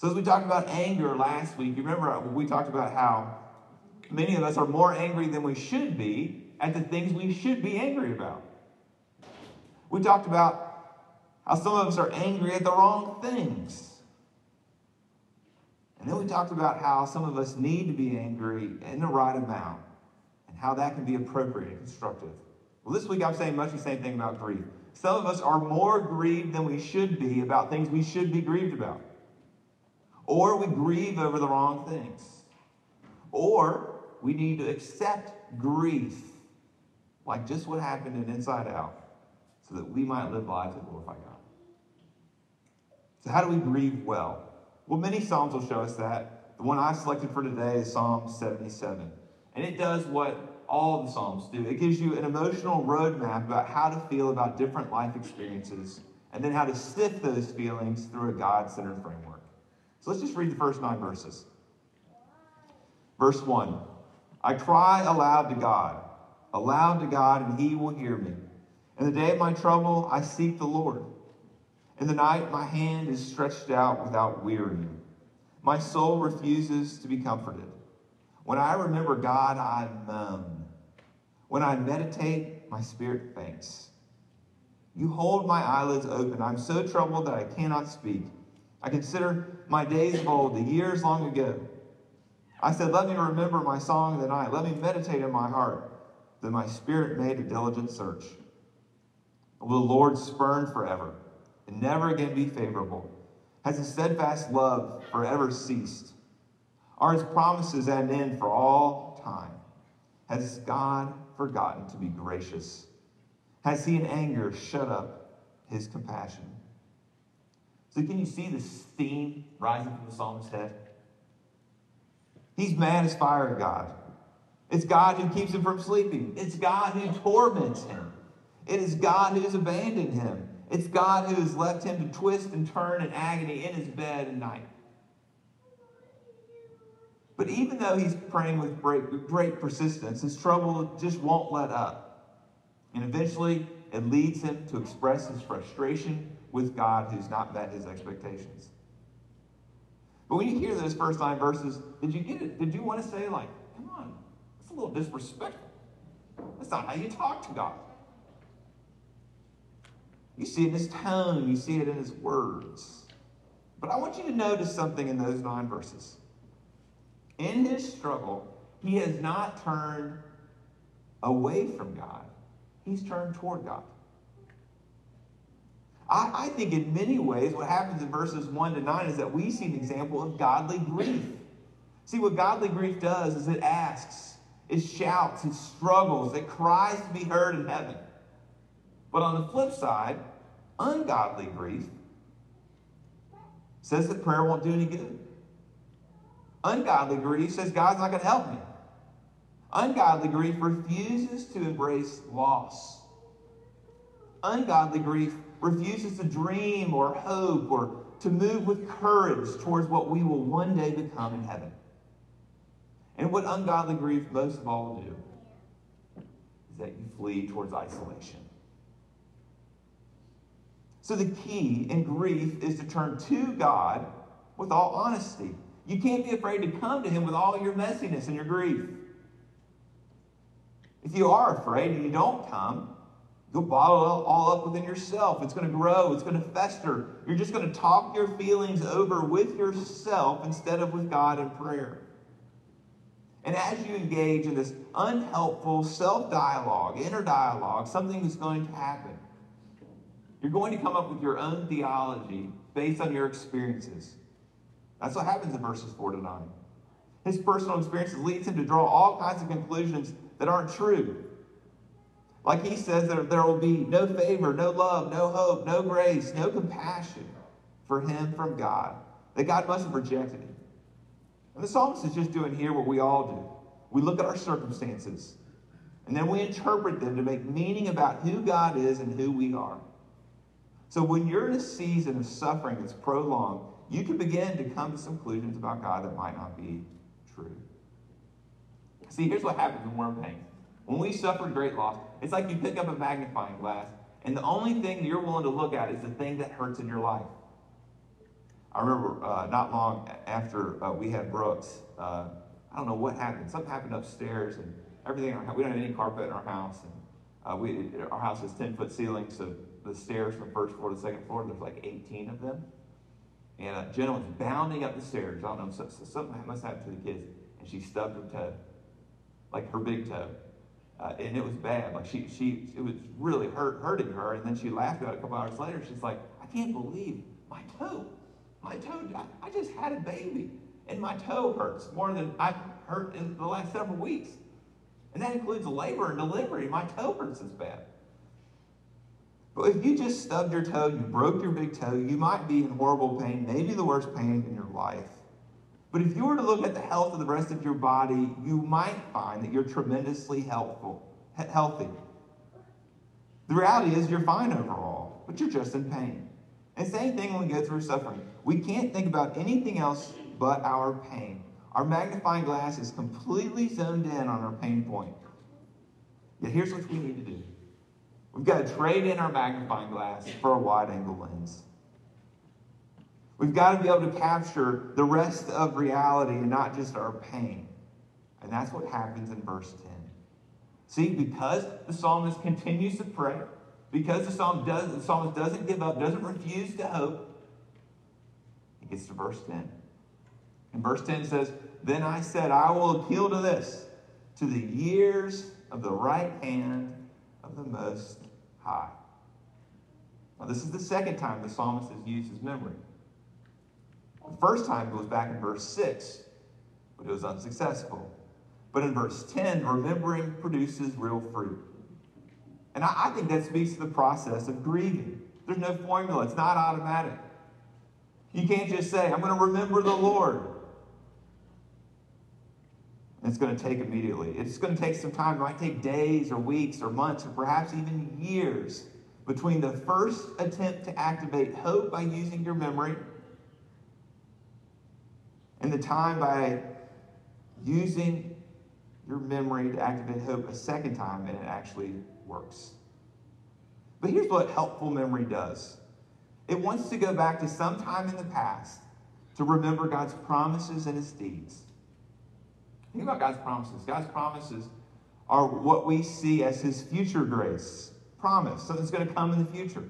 So, as we talked about anger last week, you remember we talked about how many of us are more angry than we should be at the things we should be angry about. We talked about how some of us are angry at the wrong things. And then we talked about how some of us need to be angry in the right amount and how that can be appropriate and constructive. Well, this week I'm saying much the same thing about grief. Some of us are more grieved than we should be about things we should be grieved about. Or we grieve over the wrong things. Or we need to accept grief, like just what happened in Inside Out, so that we might live lives that glorify God. So, how do we grieve well? Well, many Psalms will show us that. The one I selected for today is Psalm 77. And it does what all the Psalms do it gives you an emotional roadmap about how to feel about different life experiences and then how to sift those feelings through a God centered framework. So let's just read the first nine verses. Verse 1 I cry aloud to God, aloud to God, and he will hear me. In the day of my trouble, I seek the Lord. In the night, my hand is stretched out without wearying. My soul refuses to be comforted. When I remember God, I moan. When I meditate, my spirit faints. You hold my eyelids open. I'm so troubled that I cannot speak. I consider my days of old, the years long ago. I said, Let me remember my song of the night. Let me meditate in my heart. Then my spirit made a diligent search. Will the Lord spurn forever and never again be favorable? Has his steadfast love forever ceased? Are his promises at an end for all time? Has God forgotten to be gracious? Has he in anger shut up his compassion? So, can you see this steam rising from the psalmist's head? He's mad as fire God. It's God who keeps him from sleeping. It's God who torments him. It is God who has abandoned him. It's God who has left him to twist and turn in agony in his bed at night. But even though he's praying with great, with great persistence, his trouble just won't let up. And eventually, it leads him to express his frustration with God who's not met his expectations. But when you hear those first nine verses, did you get it? Did you want to say, like, come on, that's a little disrespectful? That's not how you talk to God. You see it in his tone, you see it in his words. But I want you to notice something in those nine verses. In his struggle, he has not turned away from God, he's turned toward God. I, I, think in many ways, what happens in verses 1 to 9 is that we see an example of godly grief. See, what godly grief does is it asks, it shouts, it struggles, it cries to be heard in heaven. But on the flip side, ungodly grief says that prayer won't do any good. Ungodly grief says God's not going to help me. Ungodly grief refuses to embrace loss. Ungodly grief refuses to dream or hope or to move with courage towards what we will one day become in heaven. And what ungodly grief most of all do is that you flee towards isolation. So the key in grief is to turn to God with all honesty. You can't be afraid to come to Him with all your messiness and your grief. If you are afraid and you don't come, You'll bottle it all up within yourself. It's going to grow. It's going to fester. You're just going to talk your feelings over with yourself instead of with God in prayer. And as you engage in this unhelpful self dialogue, inner dialogue, something is going to happen. You're going to come up with your own theology based on your experiences. That's what happens in verses 4 to 9. His personal experiences leads him to draw all kinds of conclusions that aren't true. Like he says, there, there will be no favor, no love, no hope, no grace, no compassion for him from God. That God must have rejected him. And the psalmist is just doing here what we all do. We look at our circumstances, and then we interpret them to make meaning about who God is and who we are. So when you're in a season of suffering that's prolonged, you can begin to come to some conclusions about God that might not be true. See, here's what happens when we're in pain. When we suffer great loss, it's like you pick up a magnifying glass, and the only thing you're willing to look at is the thing that hurts in your life. I remember uh, not long after uh, we had Brooks, uh, I don't know what happened. Something happened upstairs, and everything. we don't have any carpet in our house, and uh, we our house has ten foot ceilings, so the stairs from first floor to second floor, there's like 18 of them. And Jenna was bounding up the stairs. I don't know, so, so something must happen to the kids, and she stubbed her toe, like her big toe. Uh, and it was bad. Like she, she, it was really hurt, hurting her. And then she laughed about it a couple hours later. She's like, I can't believe my toe, my toe. I, I just had a baby, and my toe hurts more than I've hurt in the last several weeks. And that includes labor and delivery. My toe hurts as bad. But if you just stubbed your toe, you broke your big toe, you might be in horrible pain, maybe the worst pain in your life. But if you were to look at the health of the rest of your body, you might find that you're tremendously helpful, healthy. The reality is you're fine overall, but you're just in pain. And same thing when we go through suffering. We can't think about anything else but our pain. Our magnifying glass is completely zoned in on our pain point. Yet here's what we need to do. We've got to trade in our magnifying glass for a wide angle lens. We've got to be able to capture the rest of reality and not just our pain. And that's what happens in verse 10. See, because the psalmist continues to pray, because the, psalm does, the psalmist doesn't give up, doesn't refuse to hope, he gets to verse 10. And verse 10 says, Then I said, I will appeal to this, to the years of the right hand of the Most High. Now, this is the second time the psalmist has used his memory. The first time goes back in verse 6, but it was unsuccessful. But in verse 10, remembering produces real fruit. And I, I think that speaks to the process of grieving. There's no formula, it's not automatic. You can't just say, I'm going to remember the Lord. And it's going to take immediately. It's going to take some time. It might take days or weeks or months or perhaps even years between the first attempt to activate hope by using your memory and the time by using your memory to activate hope a second time and it actually works. But here's what helpful memory does it wants to go back to some time in the past to remember God's promises and his deeds. Think about God's promises. God's promises are what we see as his future grace promise, something's going to come in the future.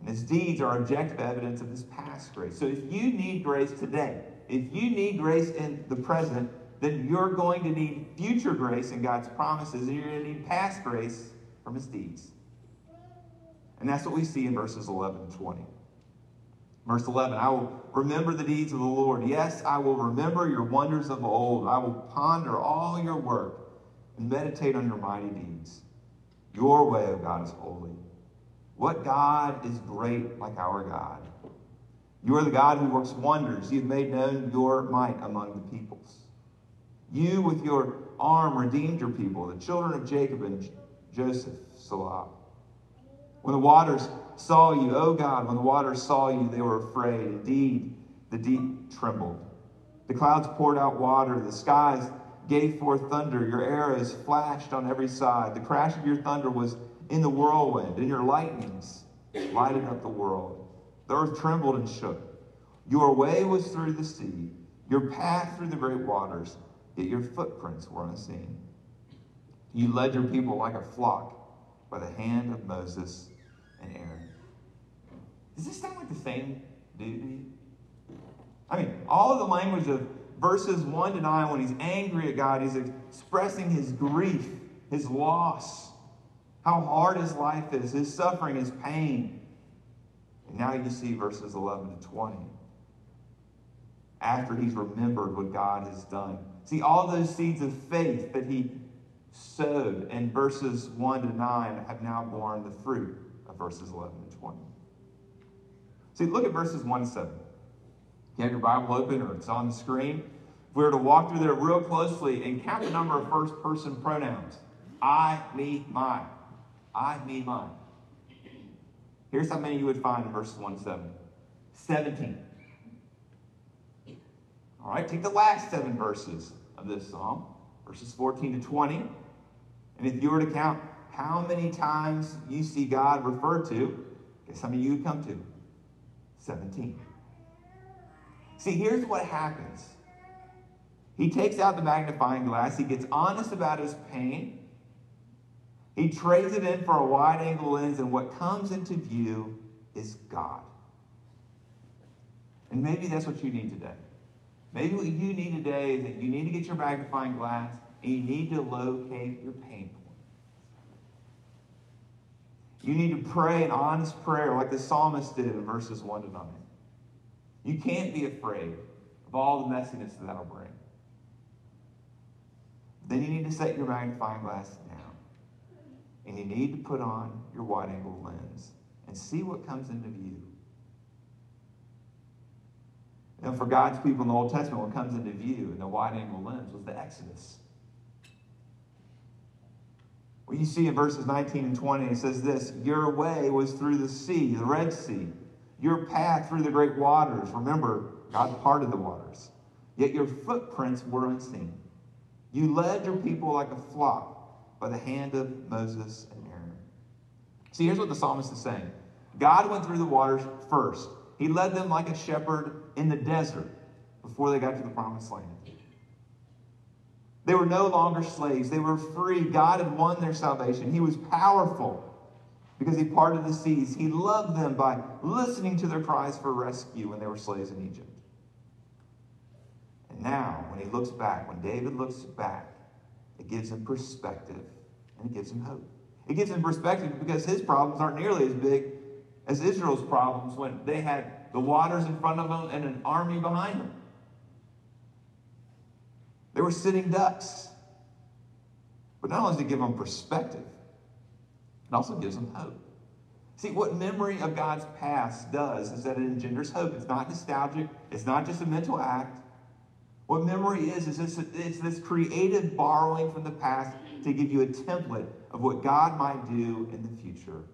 And his deeds are objective evidence of his past grace. So if you need grace today, if you need grace in the present, then you're going to need future grace in God's promises, and you're going to need past grace from his deeds. And that's what we see in verses 11 and 20. Verse 11 I will remember the deeds of the Lord. Yes, I will remember your wonders of old. I will ponder all your work and meditate on your mighty deeds. Your way, O God, is holy. What God is great like our God? You are the God who works wonders. You have made known your might among the peoples. You, with your arm, redeemed your people, the children of Jacob and Joseph, Selah. When the waters saw you, O God, when the waters saw you, they were afraid. Indeed, the deep trembled. The clouds poured out water. The skies gave forth thunder. Your arrows flashed on every side. The crash of your thunder was in the whirlwind, and your lightnings lighted up the world. The earth trembled and shook. Your way was through the sea, your path through the great waters, yet your footprints were unseen. You led your people like a flock by the hand of Moses and Aaron. Does this sound like the same dude? I mean, all of the language of verses 1 to 9, when he's angry at God, he's expressing his grief, his loss, how hard his life is, his suffering, his pain. And now you see verses 11 to 20. After he's remembered what God has done. See, all those seeds of faith that he sowed in verses 1 to 9 have now borne the fruit of verses 11 to 20. See, look at verses 1 to 7. You have your Bible open or it's on the screen. If we were to walk through there real closely and count the number of first person pronouns I, me, my. I, me, mine. Here's how many you would find in verses 1 to 7 17. All right, take the last seven verses of this psalm, verses 14 to 20. And if you were to count how many times you see God referred to, guess how many you would come to? 17. See, here's what happens. He takes out the magnifying glass, he gets honest about his pain, he trades it in for a wide angle lens, and what comes into view is God. And maybe that's what you need today. Maybe what you need today is that you need to get your magnifying glass and you need to locate your pain point. You need to pray an honest prayer like the psalmist did in verses 1 to 9. You can't be afraid of all the messiness that that'll bring. Then you need to set your magnifying glass down. And you need to put on your wide angle lens and see what comes into view. And for God's people in the Old Testament, what comes into view in the wide angle lens was the Exodus. What you see in verses 19 and 20, it says this Your way was through the sea, the Red Sea, your path through the great waters. Remember, God parted the waters. Yet your footprints were unseen. You led your people like a flock by the hand of Moses and Aaron. See, here's what the psalmist is saying God went through the waters first. He led them like a shepherd in the desert before they got to the promised land. They were no longer slaves. They were free. God had won their salvation. He was powerful because he parted the seas. He loved them by listening to their cries for rescue when they were slaves in Egypt. And now, when he looks back, when David looks back, it gives him perspective and it gives him hope. It gives him perspective because his problems aren't nearly as big as Israel's problems when they had the waters in front of them and an army behind them. They were sitting ducks. But not only does it give them perspective, it also gives them hope. See, what memory of God's past does is that it engenders hope. It's not nostalgic, it's not just a mental act. What memory is, is it's, it's this creative borrowing from the past to give you a template of what God might do in the future.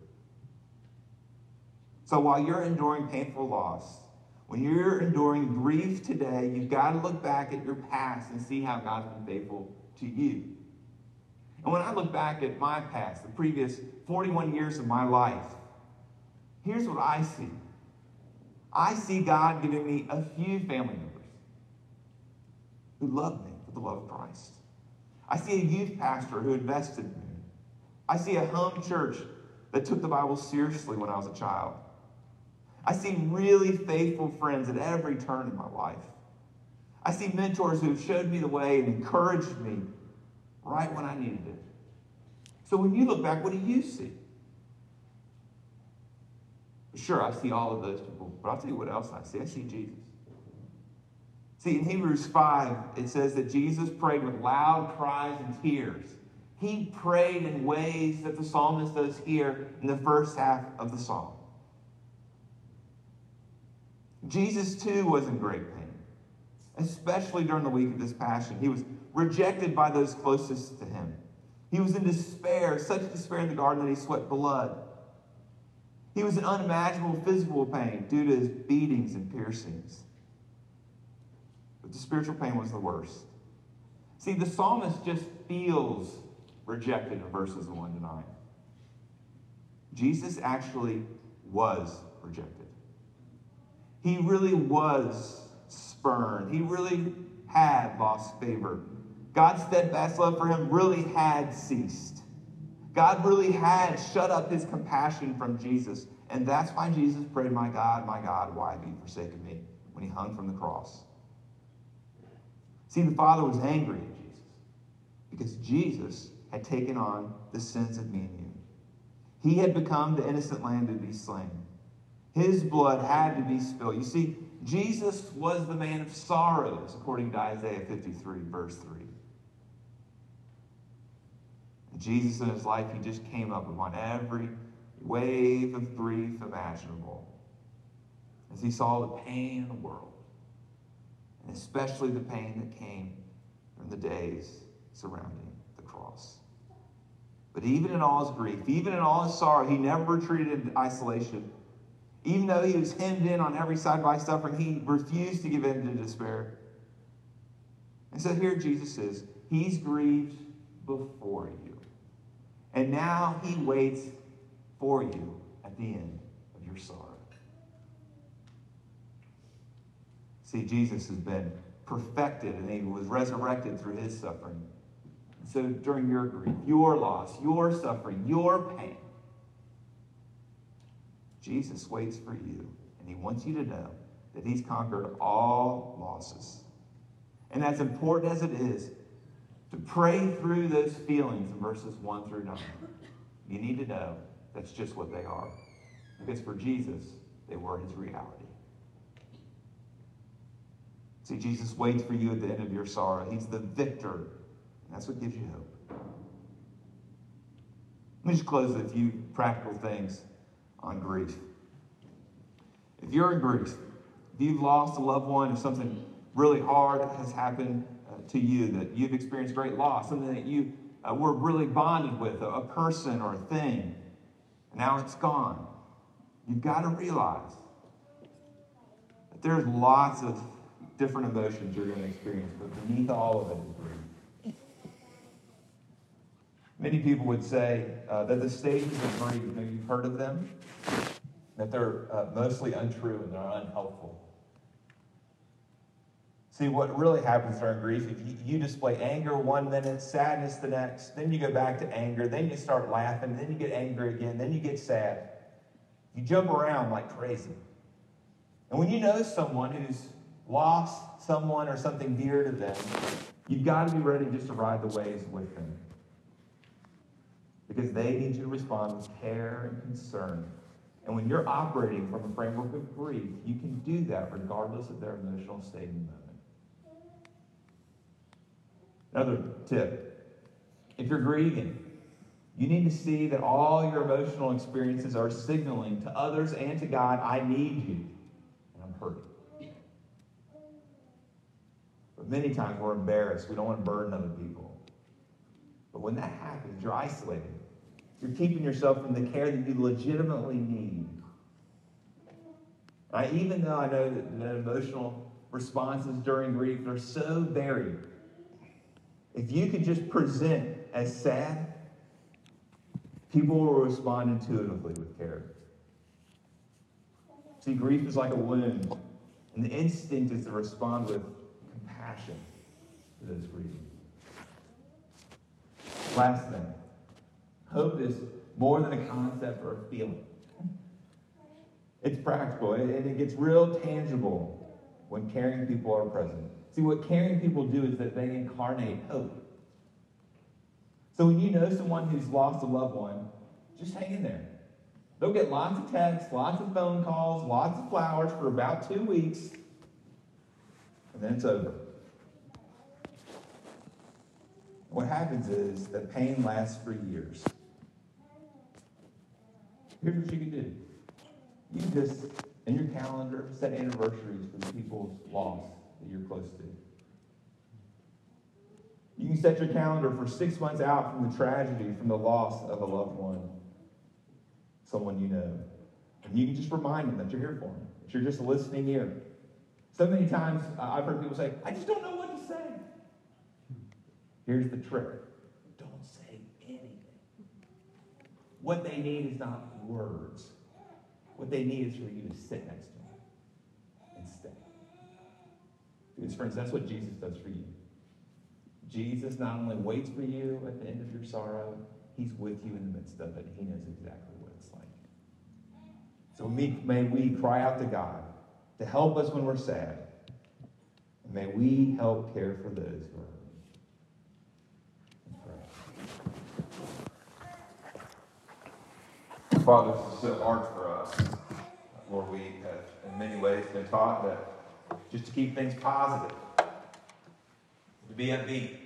So while you're enduring painful loss, when you're enduring grief today, you've got to look back at your past and see how God's been faithful to you. And when I look back at my past, the previous 41 years of my life, here's what I see. I see God giving me a few family members who love me with the love of Christ. I see a youth pastor who invested in me. I see a home church that took the Bible seriously when I was a child. I see really faithful friends at every turn in my life. I see mentors who showed me the way and encouraged me right when I needed it. So when you look back, what do you see? Sure, I see all of those people, but I'll tell you what else I see. I see Jesus. See, in Hebrews 5, it says that Jesus prayed with loud cries and tears. He prayed in ways that the psalmist does here in the first half of the psalm. Jesus, too, was in great pain, especially during the week of his passion. He was rejected by those closest to him. He was in despair, such despair in the garden that he sweat blood. He was in unimaginable physical pain due to his beatings and piercings. But the spiritual pain was the worst. See, the psalmist just feels rejected in verses 1 to 9. Jesus actually was rejected. He really was spurned. He really had lost favor. God's steadfast love for him really had ceased. God really had shut up his compassion from Jesus. And that's why Jesus prayed, My God, my God, why have you forsaken me? when he hung from the cross. See, the Father was angry at Jesus because Jesus had taken on the sins of me and you. He had become the innocent lamb to be slain. His blood had to be spilled. You see, Jesus was the man of sorrows, according to Isaiah 53, verse 3. And Jesus in his life, he just came up upon every wave of grief imaginable as he saw the pain in the world, and especially the pain that came from the days surrounding the cross. But even in all his grief, even in all his sorrow, he never retreated into isolation. Even though he was hemmed in on every side by suffering, he refused to give in to despair. And so here Jesus is. He's grieved before you. And now he waits for you at the end of your sorrow. See, Jesus has been perfected and he was resurrected through his suffering. So during your grief, your loss, your suffering, your pain, Jesus waits for you and he wants you to know that he's conquered all losses. And as important as it is to pray through those feelings in verses 1 through 9, you need to know that's just what they are. Because for Jesus, they were his reality. See, Jesus waits for you at the end of your sorrow. He's the victor. That's what gives you hope. Let me just close with a few practical things on grief. If you're in grief, if you've lost a loved one, if something really hard has happened uh, to you, that you've experienced great loss, something that you uh, were really bonded with, a, a person or a thing, and now it's gone, you've got to realize that there's lots of different emotions you're going to experience, but beneath all of it is grief. Many people would say uh, that the stages of grief, you know, you've heard of them, that they're uh, mostly untrue and they're unhelpful. See, what really happens during grief, if you, you, display anger one minute, sadness the next, then you go back to anger, then you start laughing, then you get angry again, then you get sad. You jump around like crazy. And when you know someone who's lost someone or something dear to them, you've got to be ready just to ride the waves with them. Because they need you to respond with care and concern and when you're operating from a framework of grief, you can do that regardless of their emotional state in the moment. Another tip if you're grieving, you need to see that all your emotional experiences are signaling to others and to God, I need you, and I'm hurting. Many times we're embarrassed. We don't want to burden other people. But when that happens, you're isolated. You're keeping yourself from the care that you legitimately need. Even though I know that, that emotional responses during grief are so varied, if you could just present as sad, people will respond intuitively with care. See, grief is like a wound, and the instinct is to respond with compassion to those grieving. Last thing Hope is more than a concept or a feeling. It's practical and it gets real tangible when caring people are present. See, what caring people do is that they incarnate hope. So when you know someone who's lost a loved one, just hang in there. They'll get lots of texts, lots of phone calls, lots of flowers for about two weeks, and then it's over. What happens is that pain lasts for years. Here's what you can do. You can just, in your calendar, set anniversaries for the people's loss that you're close to. You can set your calendar for six months out from the tragedy, from the loss of a loved one, someone you know. And you can just remind them that you're here for them, that you're just listening ear. So many times uh, I've heard people say, I just don't know what to say. Here's the trick don't say anything. What they need is not words. What they need is for you to sit next to them and stay. Because, friends, that's what Jesus does for you. Jesus not only waits for you at the end of your sorrow, he's with you in the midst of it. He knows exactly what it's like. So may we cry out to God to help us when we're sad. And may we help care for those who are Father, this is so hard for us. Lord, we have in many ways been taught that just to keep things positive, to be upbeat.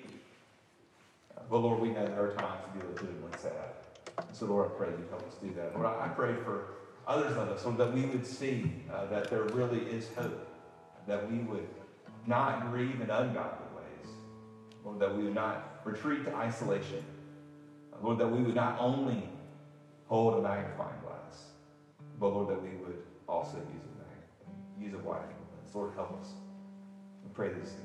But Lord, we know there times to be legitimately sad. So Lord, I pray you help us do that. Lord, I pray for others of us, Lord, that we would see uh, that there really is hope, that we would not grieve in ungodly ways, Lord, that we would not retreat to isolation, Lord, that we would not only hold a magnifying glass. But Lord, that we would also use a mag- use a wide lens. Lord, help us. We pray this